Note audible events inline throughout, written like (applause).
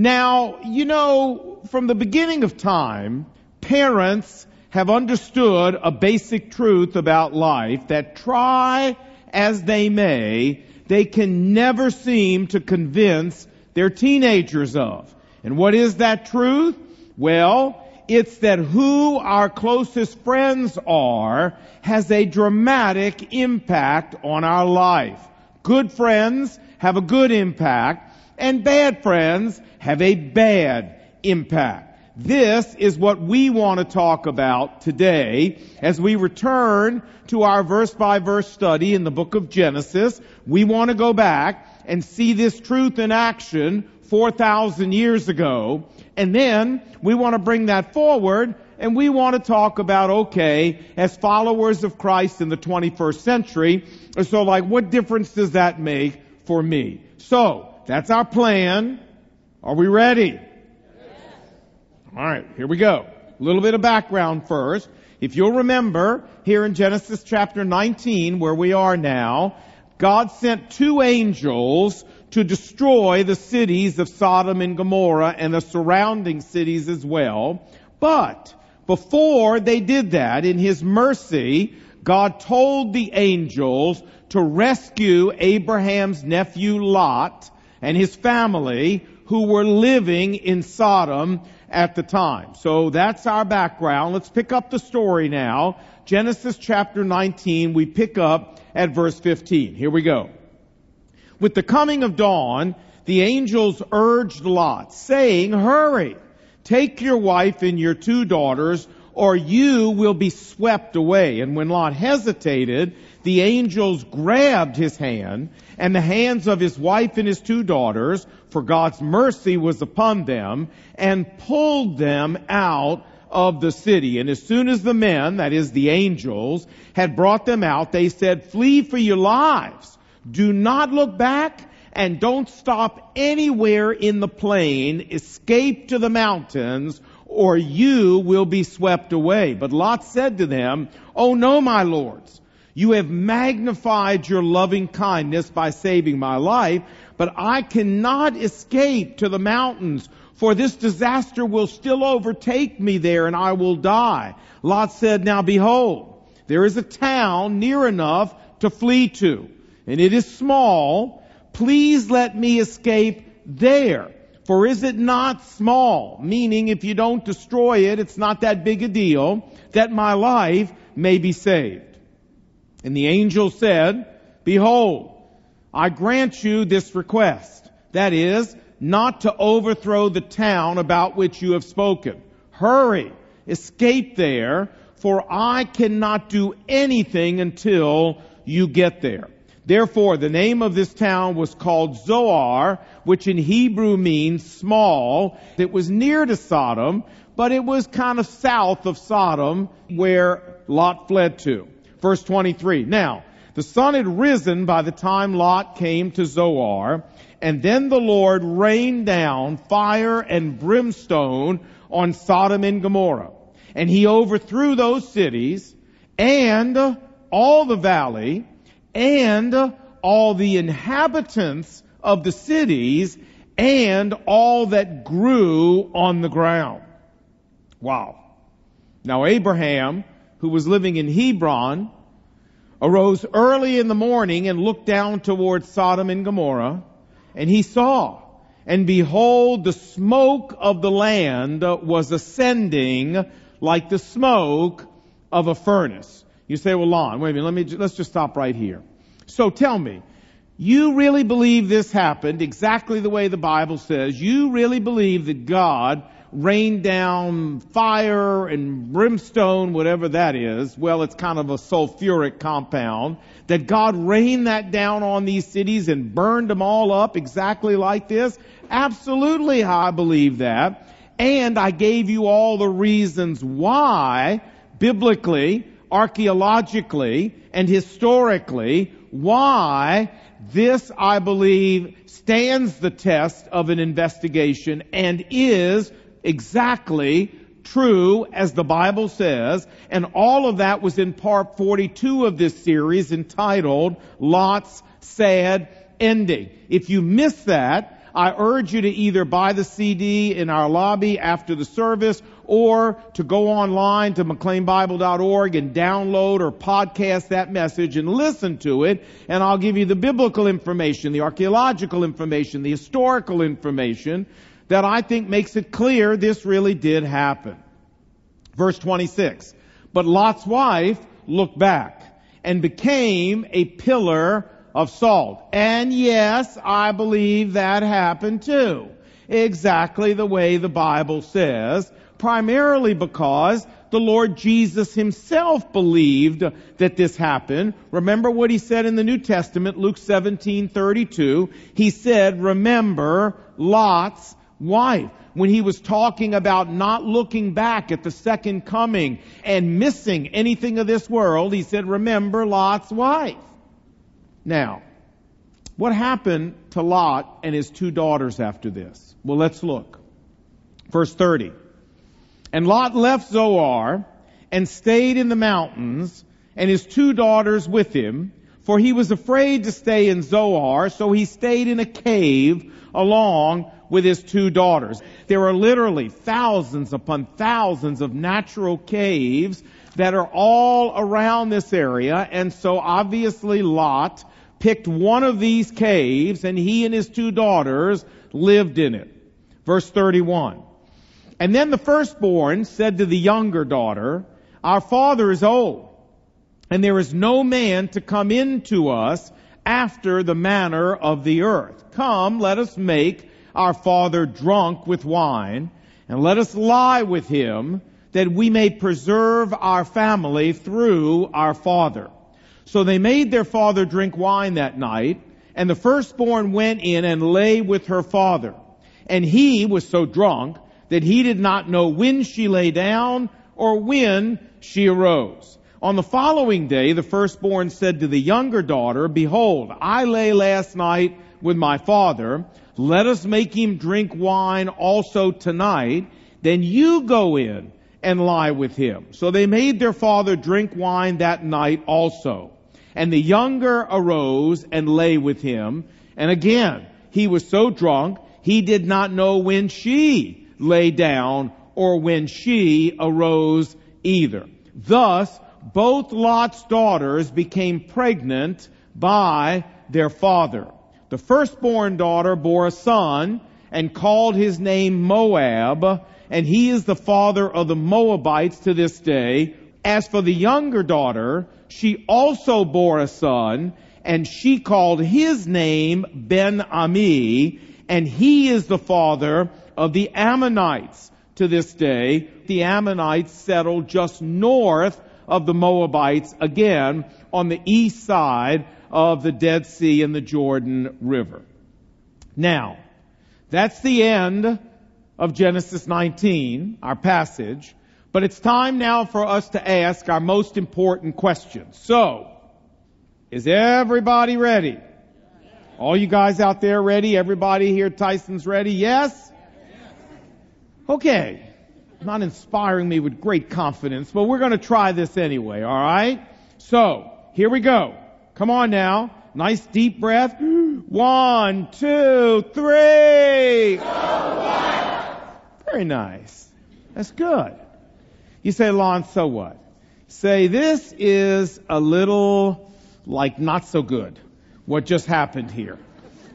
Now, you know, from the beginning of time, parents have understood a basic truth about life that try as they may, they can never seem to convince their teenagers of. And what is that truth? Well, it's that who our closest friends are has a dramatic impact on our life. Good friends have a good impact, and bad friends have a bad impact. This is what we want to talk about today as we return to our verse by verse study in the book of Genesis. We want to go back and see this truth in action 4,000 years ago. And then we want to bring that forward and we want to talk about, okay, as followers of Christ in the 21st century, so like what difference does that make for me? So, that's our plan. Are we ready? All right, here we go. A little bit of background first. If you'll remember, here in Genesis chapter 19, where we are now, God sent two angels to destroy the cities of Sodom and Gomorrah and the surrounding cities as well. But before they did that, in His mercy, God told the angels to rescue Abraham's nephew Lot and his family who were living in Sodom at the time. So that's our background. Let's pick up the story now. Genesis chapter 19, we pick up at verse 15. Here we go. With the coming of dawn, the angels urged Lot, saying, Hurry, take your wife and your two daughters, or you will be swept away. And when Lot hesitated, the angels grabbed his hand and the hands of his wife and his two daughters, for God's mercy was upon them, and pulled them out of the city. And as soon as the men, that is the angels, had brought them out, they said, flee for your lives. Do not look back and don't stop anywhere in the plain. Escape to the mountains or you will be swept away. But Lot said to them, Oh no, my lords. You have magnified your loving kindness by saving my life, but I cannot escape to the mountains, for this disaster will still overtake me there and I will die. Lot said, Now behold, there is a town near enough to flee to, and it is small. Please let me escape there. For is it not small? Meaning if you don't destroy it, it's not that big a deal that my life may be saved. And the angel said, Behold, I grant you this request. That is, not to overthrow the town about which you have spoken. Hurry, escape there, for I cannot do anything until you get there. Therefore, the name of this town was called Zoar, which in Hebrew means small. It was near to Sodom, but it was kind of south of Sodom where Lot fled to. Verse 23. Now, the sun had risen by the time Lot came to Zoar, and then the Lord rained down fire and brimstone on Sodom and Gomorrah. And he overthrew those cities and all the valley and all the inhabitants of the cities and all that grew on the ground. Wow. Now Abraham, who was living in Hebron, arose early in the morning and looked down towards Sodom and Gomorrah, and he saw, and behold, the smoke of the land was ascending like the smoke of a furnace. You say, well, Lon, wait a minute, let me, let's just stop right here. So tell me, you really believe this happened exactly the way the Bible says? You really believe that God rained down fire and brimstone, whatever that is? Well, it's kind of a sulfuric compound. That God rained that down on these cities and burned them all up exactly like this? Absolutely, I believe that. And I gave you all the reasons why, biblically, archaeologically and historically why this, I believe, stands the test of an investigation and is exactly true as the Bible says, and all of that was in part 42 of this series entitled Lot's Sad Ending. If you miss that, I urge you to either buy the CD in our lobby after the service or to go online to mcleanbible.org and download or podcast that message and listen to it. And I'll give you the biblical information, the archaeological information, the historical information that I think makes it clear this really did happen. Verse 26. But Lot's wife looked back and became a pillar of salt. And yes, I believe that happened too. Exactly the way the Bible says, primarily because the Lord Jesus himself believed that this happened. Remember what he said in the New Testament, Luke 17:32. He said, "Remember Lot's wife." When he was talking about not looking back at the second coming and missing anything of this world, he said, "Remember Lot's wife." Now, what happened to Lot and his two daughters after this? Well, let's look. Verse 30. And Lot left Zoar and stayed in the mountains and his two daughters with him, for he was afraid to stay in Zoar, so he stayed in a cave along with his two daughters. There are literally thousands upon thousands of natural caves that are all around this area, and so obviously Lot picked one of these caves and he and his two daughters lived in it. Verse 31. And then the firstborn said to the younger daughter, Our father is old, and there is no man to come in to us after the manner of the earth. Come, let us make our father drunk with wine, and let us lie with him, that we may preserve our family through our father. So they made their father drink wine that night, and the firstborn went in and lay with her father. And he was so drunk that he did not know when she lay down or when she arose. On the following day, the firstborn said to the younger daughter, Behold, I lay last night with my father. Let us make him drink wine also tonight. Then you go in and lie with him. So they made their father drink wine that night also. And the younger arose and lay with him. And again, he was so drunk, he did not know when she lay down or when she arose either. Thus, both Lot's daughters became pregnant by their father. The firstborn daughter bore a son and called his name Moab, and he is the father of the Moabites to this day. As for the younger daughter, she also bore a son, and she called his name Ben Ami, and he is the father of the Ammonites to this day. The Ammonites settled just north of the Moabites, again, on the east side of the Dead Sea and the Jordan River. Now, that's the end of Genesis 19, our passage. But it's time now for us to ask our most important question. So, is everybody ready? All you guys out there ready? Everybody here Tyson's ready? Yes? Okay. Not inspiring me with great confidence, but we're going to try this anyway, alright? So, here we go. Come on now. Nice deep breath. One, two, three. Very nice. That's good. You say, Lon, so what? Say, this is a little like not so good. What just happened here?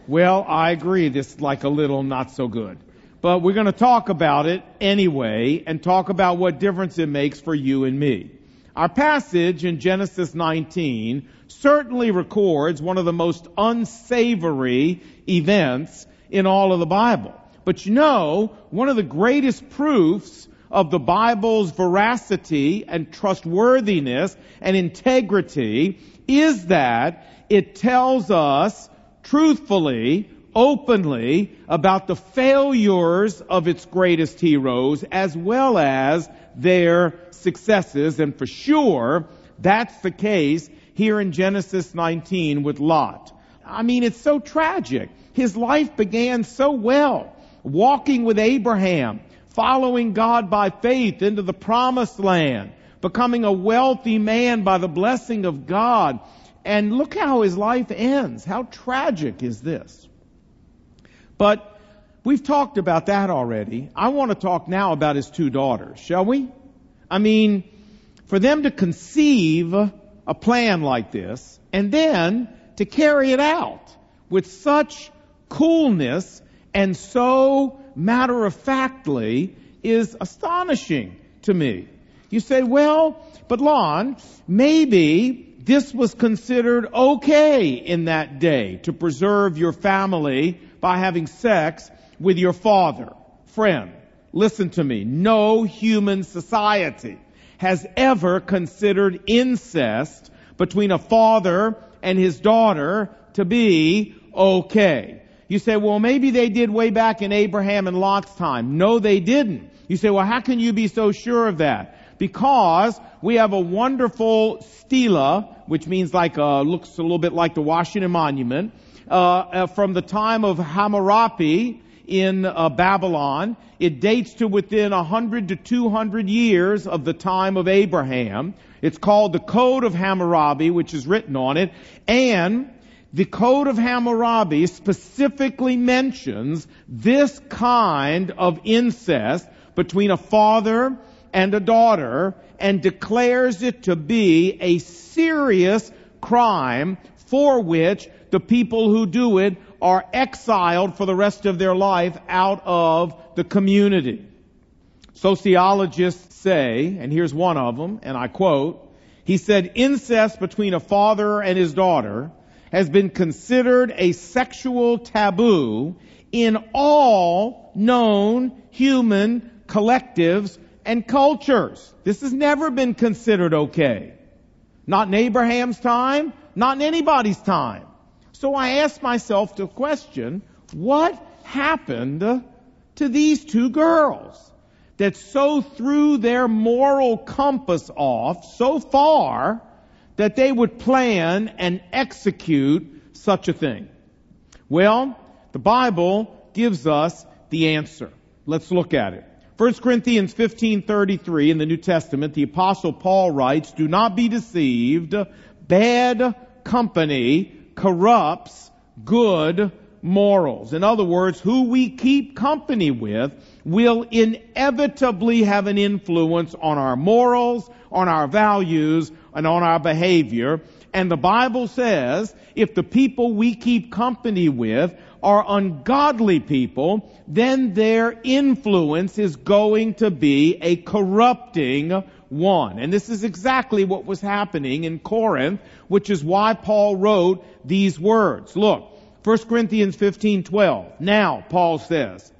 Well, I agree. This is like a little not so good. But we're going to talk about it anyway and talk about what difference it makes for you and me. Our passage in Genesis 19 certainly records one of the most unsavory events in all of the Bible. But you know, one of the greatest proofs of the Bible's veracity and trustworthiness and integrity is that it tells us truthfully, openly about the failures of its greatest heroes as well as their successes. And for sure, that's the case here in Genesis 19 with Lot. I mean, it's so tragic. His life began so well, walking with Abraham, following God by faith into the promised land, becoming a wealthy man by the blessing of God. And look how his life ends. How tragic is this? But We've talked about that already. I want to talk now about his two daughters, shall we? I mean, for them to conceive a plan like this and then to carry it out with such coolness and so matter of factly is astonishing to me. You say, well, but Lon, maybe this was considered okay in that day to preserve your family by having sex with your father. Friend, listen to me. No human society has ever considered incest between a father and his daughter to be okay. You say, well, maybe they did way back in Abraham and Lot's time. No, they didn't. You say, well, how can you be so sure of that? Because we have a wonderful stela, which means like a, looks a little bit like the Washington Monument, uh, uh, from the time of Hammurabi in uh, Babylon. It dates to within 100 to 200 years of the time of Abraham. It's called the Code of Hammurabi, which is written on it. And the Code of Hammurabi specifically mentions this kind of incest between a father and a daughter and declares it to be a serious crime for which the people who do it are exiled for the rest of their life out of the community. Sociologists say, and here's one of them, and I quote, he said, incest between a father and his daughter has been considered a sexual taboo in all known human collectives and cultures. This has never been considered okay. Not in Abraham's time, not in anybody's time. So I asked myself the question, what happened to these two girls that so threw their moral compass off so far that they would plan and execute such a thing? Well, the Bible gives us the answer. Let's look at it. 1 Corinthians 15:33 in the New Testament, the apostle Paul writes, "Do not be deceived, bad company corrupts good morals." In other words, who we keep company with will inevitably have an influence on our morals, on our values, and on our behavior. And the Bible says if the people we keep company with are ungodly people, then their influence is going to be a corrupting one. And this is exactly what was happening in Corinth, which is why Paul wrote these words. Look, 1 Corinthians 15:12. Now, Paul says,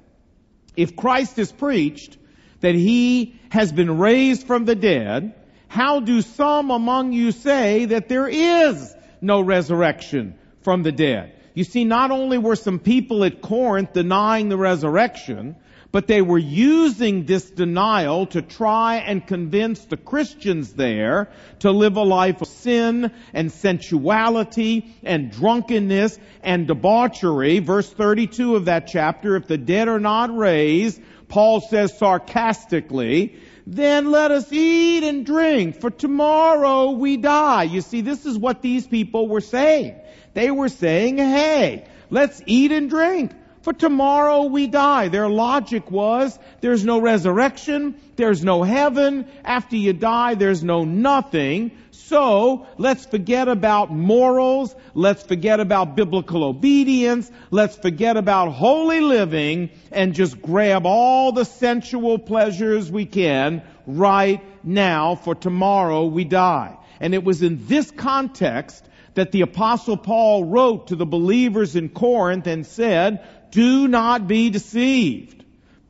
if Christ is preached that he has been raised from the dead, how do some among you say that there is no resurrection from the dead? You see, not only were some people at Corinth denying the resurrection, but they were using this denial to try and convince the Christians there to live a life of sin and sensuality and drunkenness and debauchery. Verse 32 of that chapter, if the dead are not raised, Paul says sarcastically, then let us eat and drink, for tomorrow we die. You see, this is what these people were saying. They were saying, hey, let's eat and drink, for tomorrow we die. Their logic was, there's no resurrection, there's no heaven, after you die there's no nothing, so let's forget about morals, let's forget about biblical obedience, let's forget about holy living, and just grab all the sensual pleasures we can right now, for tomorrow we die. And it was in this context that the apostle Paul wrote to the believers in Corinth and said, do not be deceived.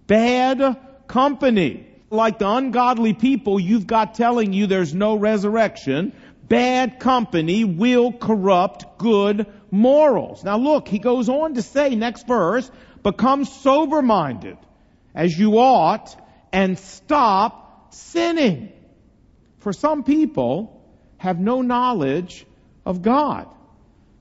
Bad company like the ungodly people you've got telling you there's no resurrection, bad company will corrupt good morals. Now look, he goes on to say, next verse, become sober minded as you ought and stop sinning. For some people have no knowledge of God.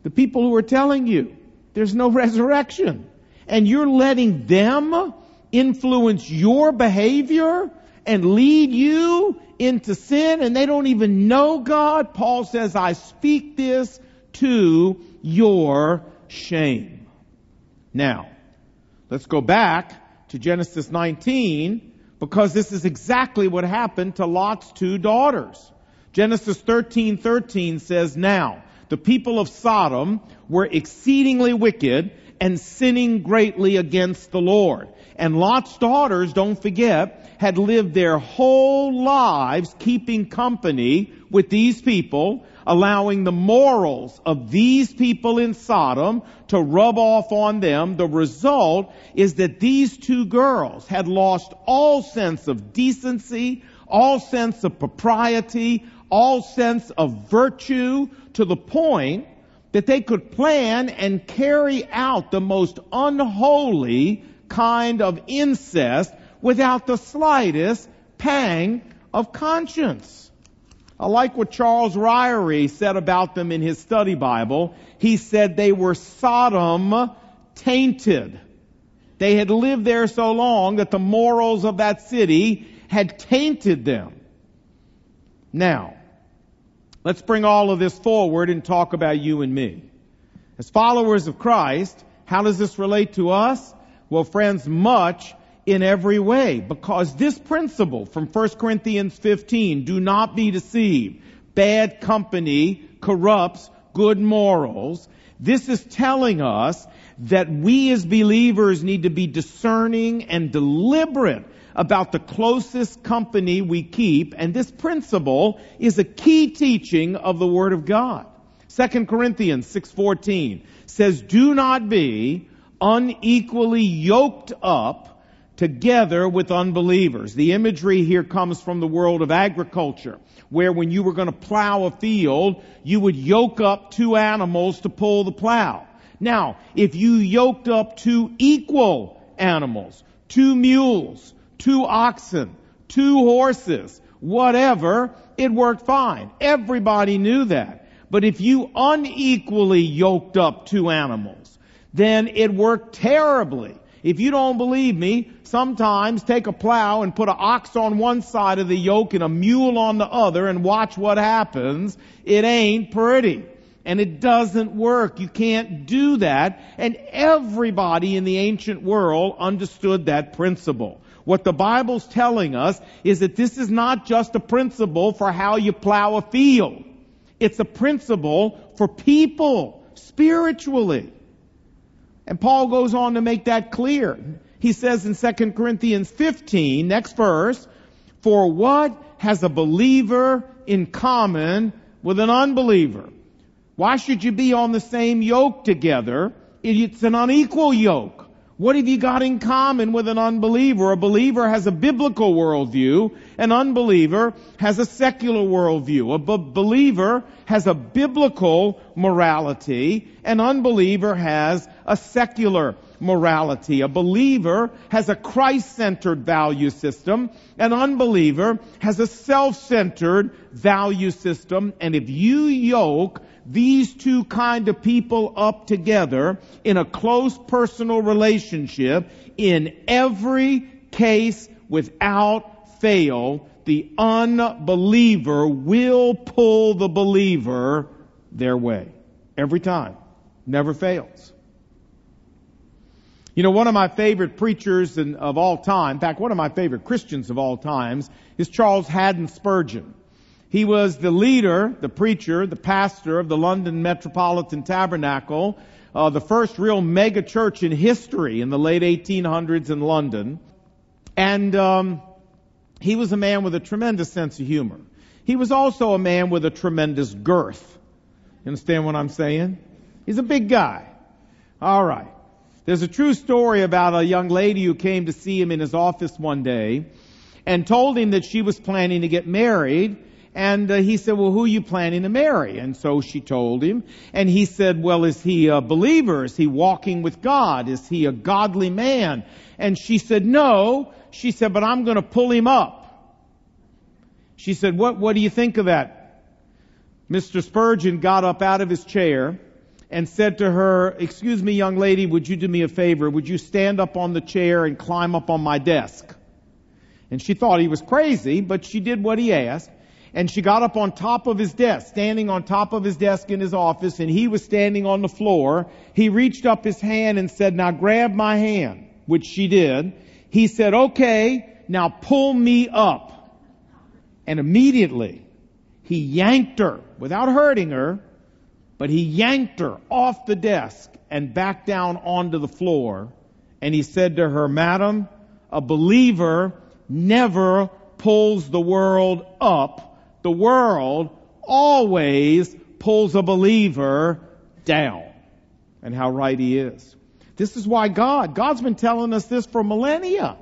The people who are telling you there's no (laughs) resurrection and you're letting them influence your behavior and lead you into sin and they don't even know God, Paul says, I speak this to your shame. Now, Let's go back to Genesis 19 because this is exactly what happened to Lot's two daughters. Genesis 13:13 says, "Now the people of Sodom were exceedingly wicked and sinning greatly against the Lord. And Lot's daughters, don't forget, had lived their whole lives keeping company with these people, allowing the morals of these people in Sodom to rub off on them. The result is that these two girls had lost all sense of decency, all sense of propriety, all sense of virtue to the point that they could plan and carry out the most unholy kind of incest without the slightest pang of conscience. I like what Charles Ryrie said about them in his study Bible. He said they were Sodom tainted. They had lived there so long that the morals of that city had tainted them. Now, let's bring all of this forward and talk about you and me. As followers of Christ, how does this relate to us? Well, friends, much in every way because this principle from 1 Corinthians 15, do not be deceived. Bad company corrupts good morals. This is telling us that we as believers need to be discerning and deliberate about the closest company we keep, and this principle is a key teaching of the Word of God. 2 Corinthians 6:14 says, "Do not be unequally yoked up together with unbelievers. The imagery here comes from the world of agriculture, where when you were going to plow a field, you would yoke up two animals to pull the plow. Now, if you yoked up two equal animals, two mules, two oxen, two horses, whatever, it worked fine. Everybody knew that. But if you unequally yoked up two animals, then it worked terribly. If you don't believe me, sometimes take a plow and put an ox on one side of the yoke and a mule on the other and watch what happens. It ain't pretty. And it doesn't work. You can't do that. And everybody in the ancient world understood that principle. What the Bible's telling us is that this is not just a principle for how you plow a field. It's a principle for people spiritually. And Paul goes on to make that clear. He says in 2 Corinthians 15, next verse, for what has a believer in common with an unbeliever? Why should you be on the same yoke together? It's an unequal yoke. What have you got in common with an unbeliever? A believer has a biblical worldview. An unbeliever has a secular worldview. A b- believer has a biblical morality. An unbeliever has a secular morality. A believer has a Christ-centered value system. An unbeliever has a self-centered value system. And if you yoke these two kind of people up together in a close personal relationship in every case without fail, the unbeliever will pull the believer their way. Every time. Never fails. You know, one of my favorite preachers of all time, in fact, one of my favorite Christians of all times, is Charles Haddon Spurgeon. He was the leader, the preacher, the pastor of the London Metropolitan Tabernacle, uh, the first real mega church in history in the late 1800s in London. And um, he was a man with a tremendous sense of humor. He was also a man with a tremendous girth. You understand what I'm saying? He's a big guy. All right. There's a true story about a young lady who came to see him in his office one day and told him that she was planning to get married and uh, he said, well, who are you planning to marry? And so she told him. And he said, well, is he a believer? Is he walking with God? Is he a godly man? And she said, no. She said, but I'm going to pull him up. She said, what, what do you think of that? Mr. Spurgeon got up out of his chair and said to her, excuse me, young lady, would you do me a favor? Would you stand up on the chair and climb up on my desk? And she thought he was crazy, but she did what he asked and she got up on top of his desk, standing on top of his desk in his office, and he was standing on the floor. He reached up his hand and said, now grab my hand. which she did, he said, okay, now pull me up. And immediately he yanked her without hurting her, but he yanked her off the desk and back down onto the floor. And he said to her, Madam, a believer never pulls the world up. The world always pulls a believer down. And how right he is. This is why God, God's been telling us this for millennia.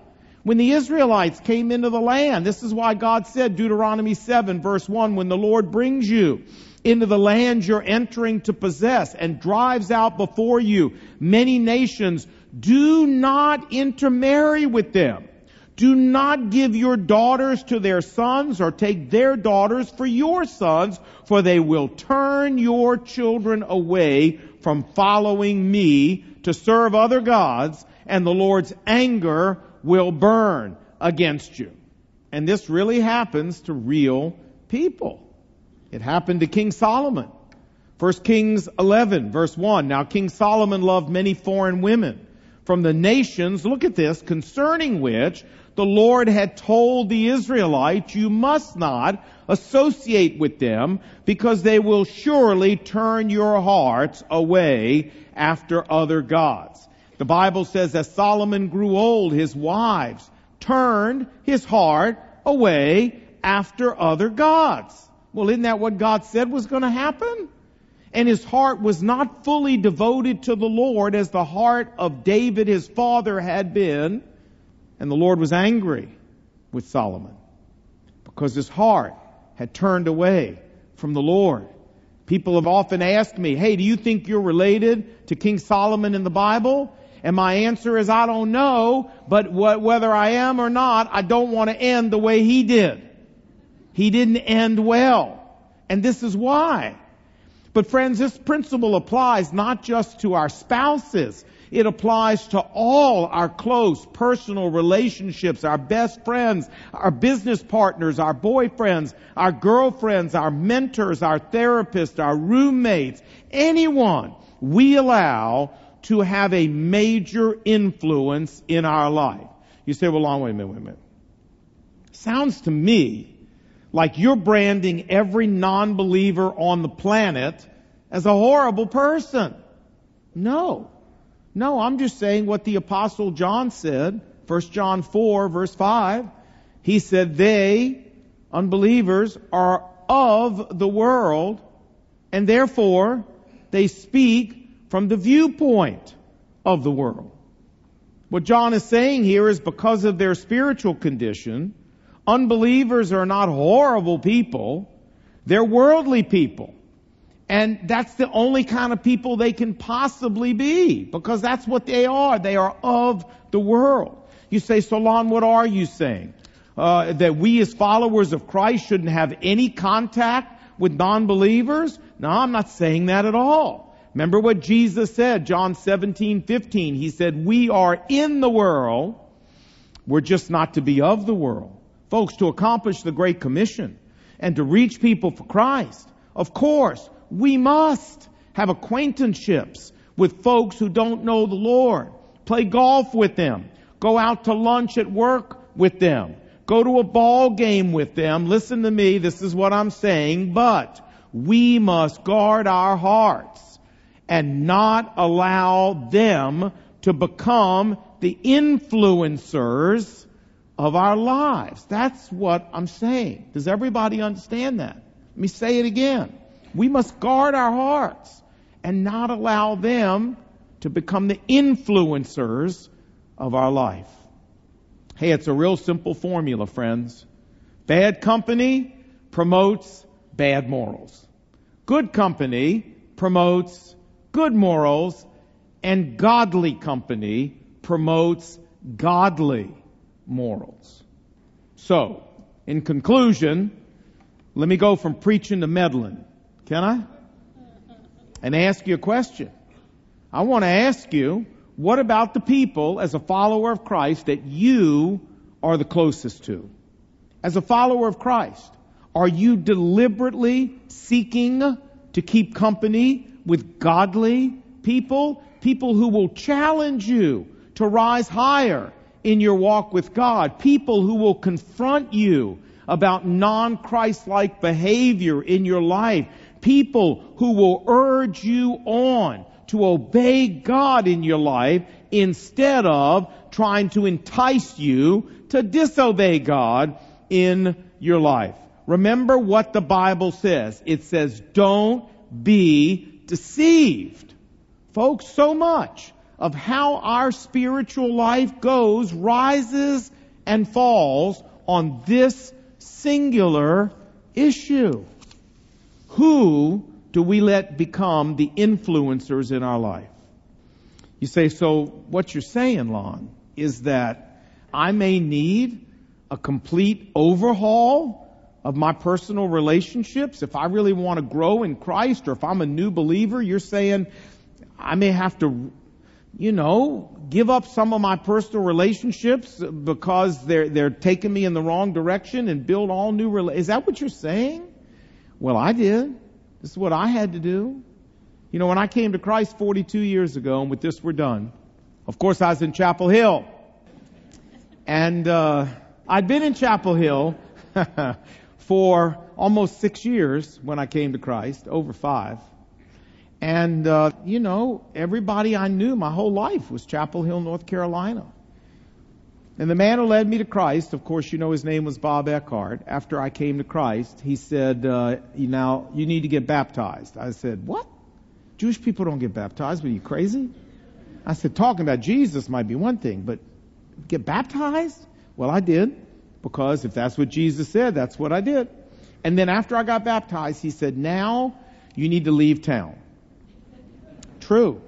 When the Israelites came into the land, this is why God said, Deuteronomy 7 verse 1, when the Lord brings you into the land you're entering to possess and drives out before you many nations, do not intermarry with them. Do not give your daughters to their sons or take their daughters for your sons, for they will turn your children away from following me to serve other gods, and the Lord's anger will burn against you. And this really happens to real people. It happened to King Solomon. 1 Kings 11 verse 1. Now King Solomon loved many foreign women from the nations, look at this, concerning which the Lord had told the Israelites, you must not associate with them because they will surely turn your hearts away after other gods. The Bible says as Solomon grew old, his wives turned his heart away after other gods. Well, isn't that what God said was going to happen? And his heart was not fully devoted to the Lord as the heart of David, his father, had been. And the Lord was angry with Solomon because his heart had turned away from the Lord. People have often asked me, hey, do you think you're related to King Solomon in the Bible? And my answer is, I don't know, but whether I am or not, I don't want to end the way he did. He didn't end well. And this is why. But friends, this principle applies not just to our spouses. It applies to all our close personal relationships, our best friends, our business partners, our boyfriends, our girlfriends, our mentors, our therapists, our roommates, anyone we allow to have a major influence in our life. You say, well, Lon, wait a minute, wait a minute. Sounds to me like you're branding every non-believer on the planet as a horrible person. No. No, I'm just saying what the apostle John said, 1 John 4 verse 5. He said, they, unbelievers, are of the world, and therefore they speak from the viewpoint of the world. What John is saying here is because of their spiritual condition, unbelievers are not horrible people, they're worldly people. And that's the only kind of people they can possibly be, because that's what they are. They are of the world. You say, Solon, what are you saying? Uh, that we as followers of Christ shouldn't have any contact with non-believers? No, I'm not saying that at all. Remember what Jesus said, John 17, 15. He said, we are in the world. We're just not to be of the world. Folks, to accomplish the Great Commission and to reach people for Christ, of course, we must have acquaintanceships with folks who don't know the Lord. Play golf with them. Go out to lunch at work with them. Go to a ball game with them. Listen to me. This is what I'm saying. But we must guard our hearts and not allow them to become the influencers of our lives. That's what I'm saying. Does everybody understand that? Let me say it again. We must guard our hearts and not allow them to become the influencers of our life. Hey, it's a real simple formula, friends. Bad company promotes bad morals. Good company promotes good morals, and godly company promotes godly morals. So, in conclusion, let me go from preaching to meddling. Can I? And ask you a question. I want to ask you, what about the people as a follower of Christ that you are the closest to? As a follower of Christ, are you deliberately seeking to keep company with godly people, people who will challenge you to rise higher in your walk with God. People who will confront you about non-Christ-like behavior in your life. People who will urge you on to obey God in your life instead of trying to entice you to disobey God in your life. Remember what the Bible says. It says, don't be deceived. Folks, so much of how our spiritual life goes rises and falls on this singular issue. Who do we let become the influencers in our life? You say, so what you're saying, Lon, is that I may need a complete overhaul of my personal relationships. If I really want to grow in Christ or if I'm a new believer, you're saying I may have to, you know, give up some of my personal relationships because they're, they're taking me in the wrong direction and build all new relationships. Is that what you're saying? Well, I did. This is what I had to do. You know, when I came to Christ 42 years ago, and with this we're done, of course I was in Chapel Hill. And, uh, I'd been in Chapel Hill (laughs) for almost six years when I came to Christ, over five. And, uh, you know, everybody I knew my whole life was Chapel Hill, North Carolina. And the man who led me to Christ, of course, you know his name was Bob Eckhart. After I came to Christ, he said, uh, "Now you need to get baptized." I said, "What? Jewish people don't get baptized? Are you crazy?" I said, "Talking about Jesus might be one thing, but get baptized?" Well, I did because if that's what Jesus said, that's what I did. And then after I got baptized, he said, "Now you need to leave town." True.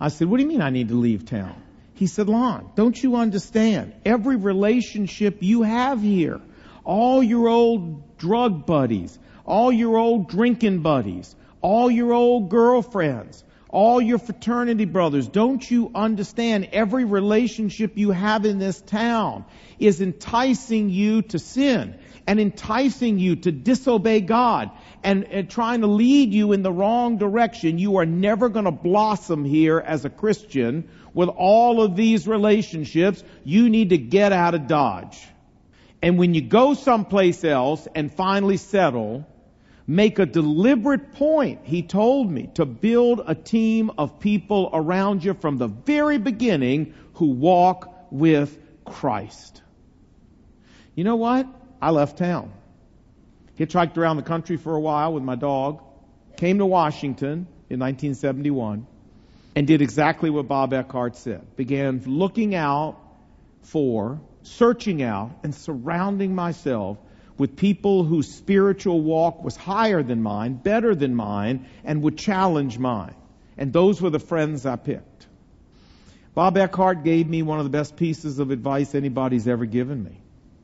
I said, "What do you mean I need to leave town?" He said, Lon, don't you understand? Every relationship you have here, all your old drug buddies, all your old drinking buddies, all your old girlfriends, all your fraternity brothers, don't you understand every relationship you have in this town is enticing you to sin and enticing you to disobey God and, and trying to lead you in the wrong direction. You are never going to blossom here as a Christian with all of these relationships. You need to get out of Dodge. And when you go someplace else and finally settle, make a deliberate point, he told me, to build a team of people around you from the very beginning who walk with Christ. You know what? I left town. Hitchhiked around the country for a while with my dog, came to Washington in 1971, and did exactly what Bob Eckhart said. Began looking out for, searching out, and surrounding myself with people whose spiritual walk was higher than mine, better than mine, and would challenge mine. And those were the friends I picked. Bob Eckhart gave me one of the best pieces of advice anybody's ever given me.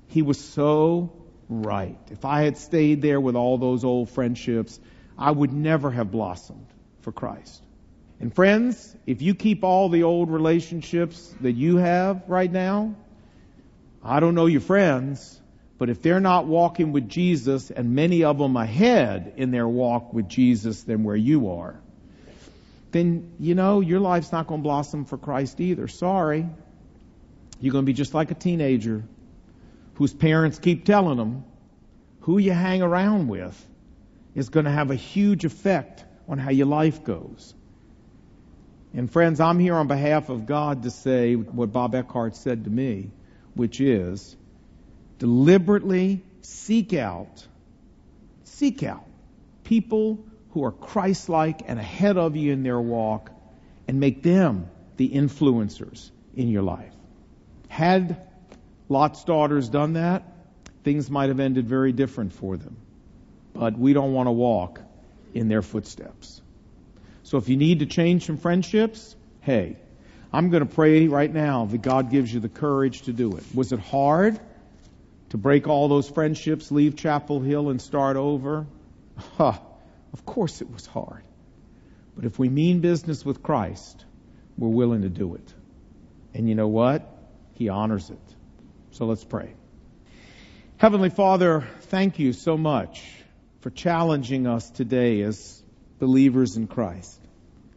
He was so right. If I had stayed there with all those old friendships, I would never have blossomed for Christ. And friends, if you keep all the old relationships that you have right now, I don't know your friends, but if they're not walking with Jesus and many of them ahead in their walk with Jesus than where you are, then, you know, your life's not going to blossom for Christ either. Sorry. You're going to be just like a teenager whose parents keep telling them who you hang around with is going to have a huge effect on how your life goes. And friends, I'm here on behalf of God to say what Bob Eckhart said to me, which is deliberately seek out, seek out people who are Christ-like and ahead of you in their walk and make them the influencers in your life. Had Lot's daughters done that, things might have ended very different for them. But we don't want to walk in their footsteps. So if you need to change some friendships, hey, I'm going to pray right now that God gives you the courage to do it. Was it hard to break all those friendships, leave Chapel Hill and start over? Huh, of course it was hard. But if we mean business with Christ, we're willing to do it. And you know what? He honors it. So let's pray. Heavenly Father, thank you so much for challenging us today as believers in Christ.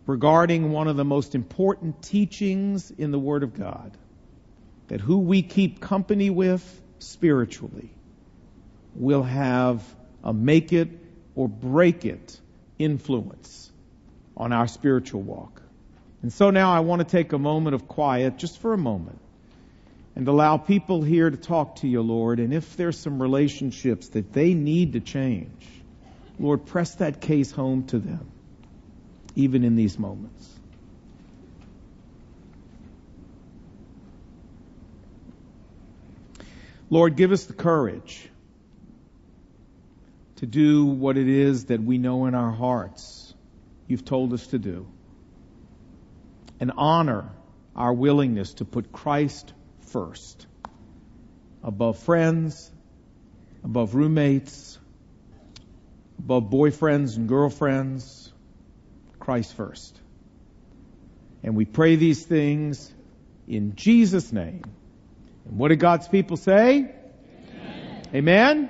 Regarding one of the most important teachings in the Word of God that who we keep company with spiritually will have a make it or break it influence on our spiritual walk. And so now I want to take a moment of quiet just for a moment and allow people here to talk to you, Lord. And if there's some relationships that they need to change, Lord, press that case home to them, even in these moments. Lord, give us the courage to do what it is that we know in our hearts you've told us to do. And honor our willingness to put Christ first above friends, above roommates, above boyfriends and girlfriends. Christ first. And we pray these things in Jesus' name. And what did God's people say? Amen. Amen?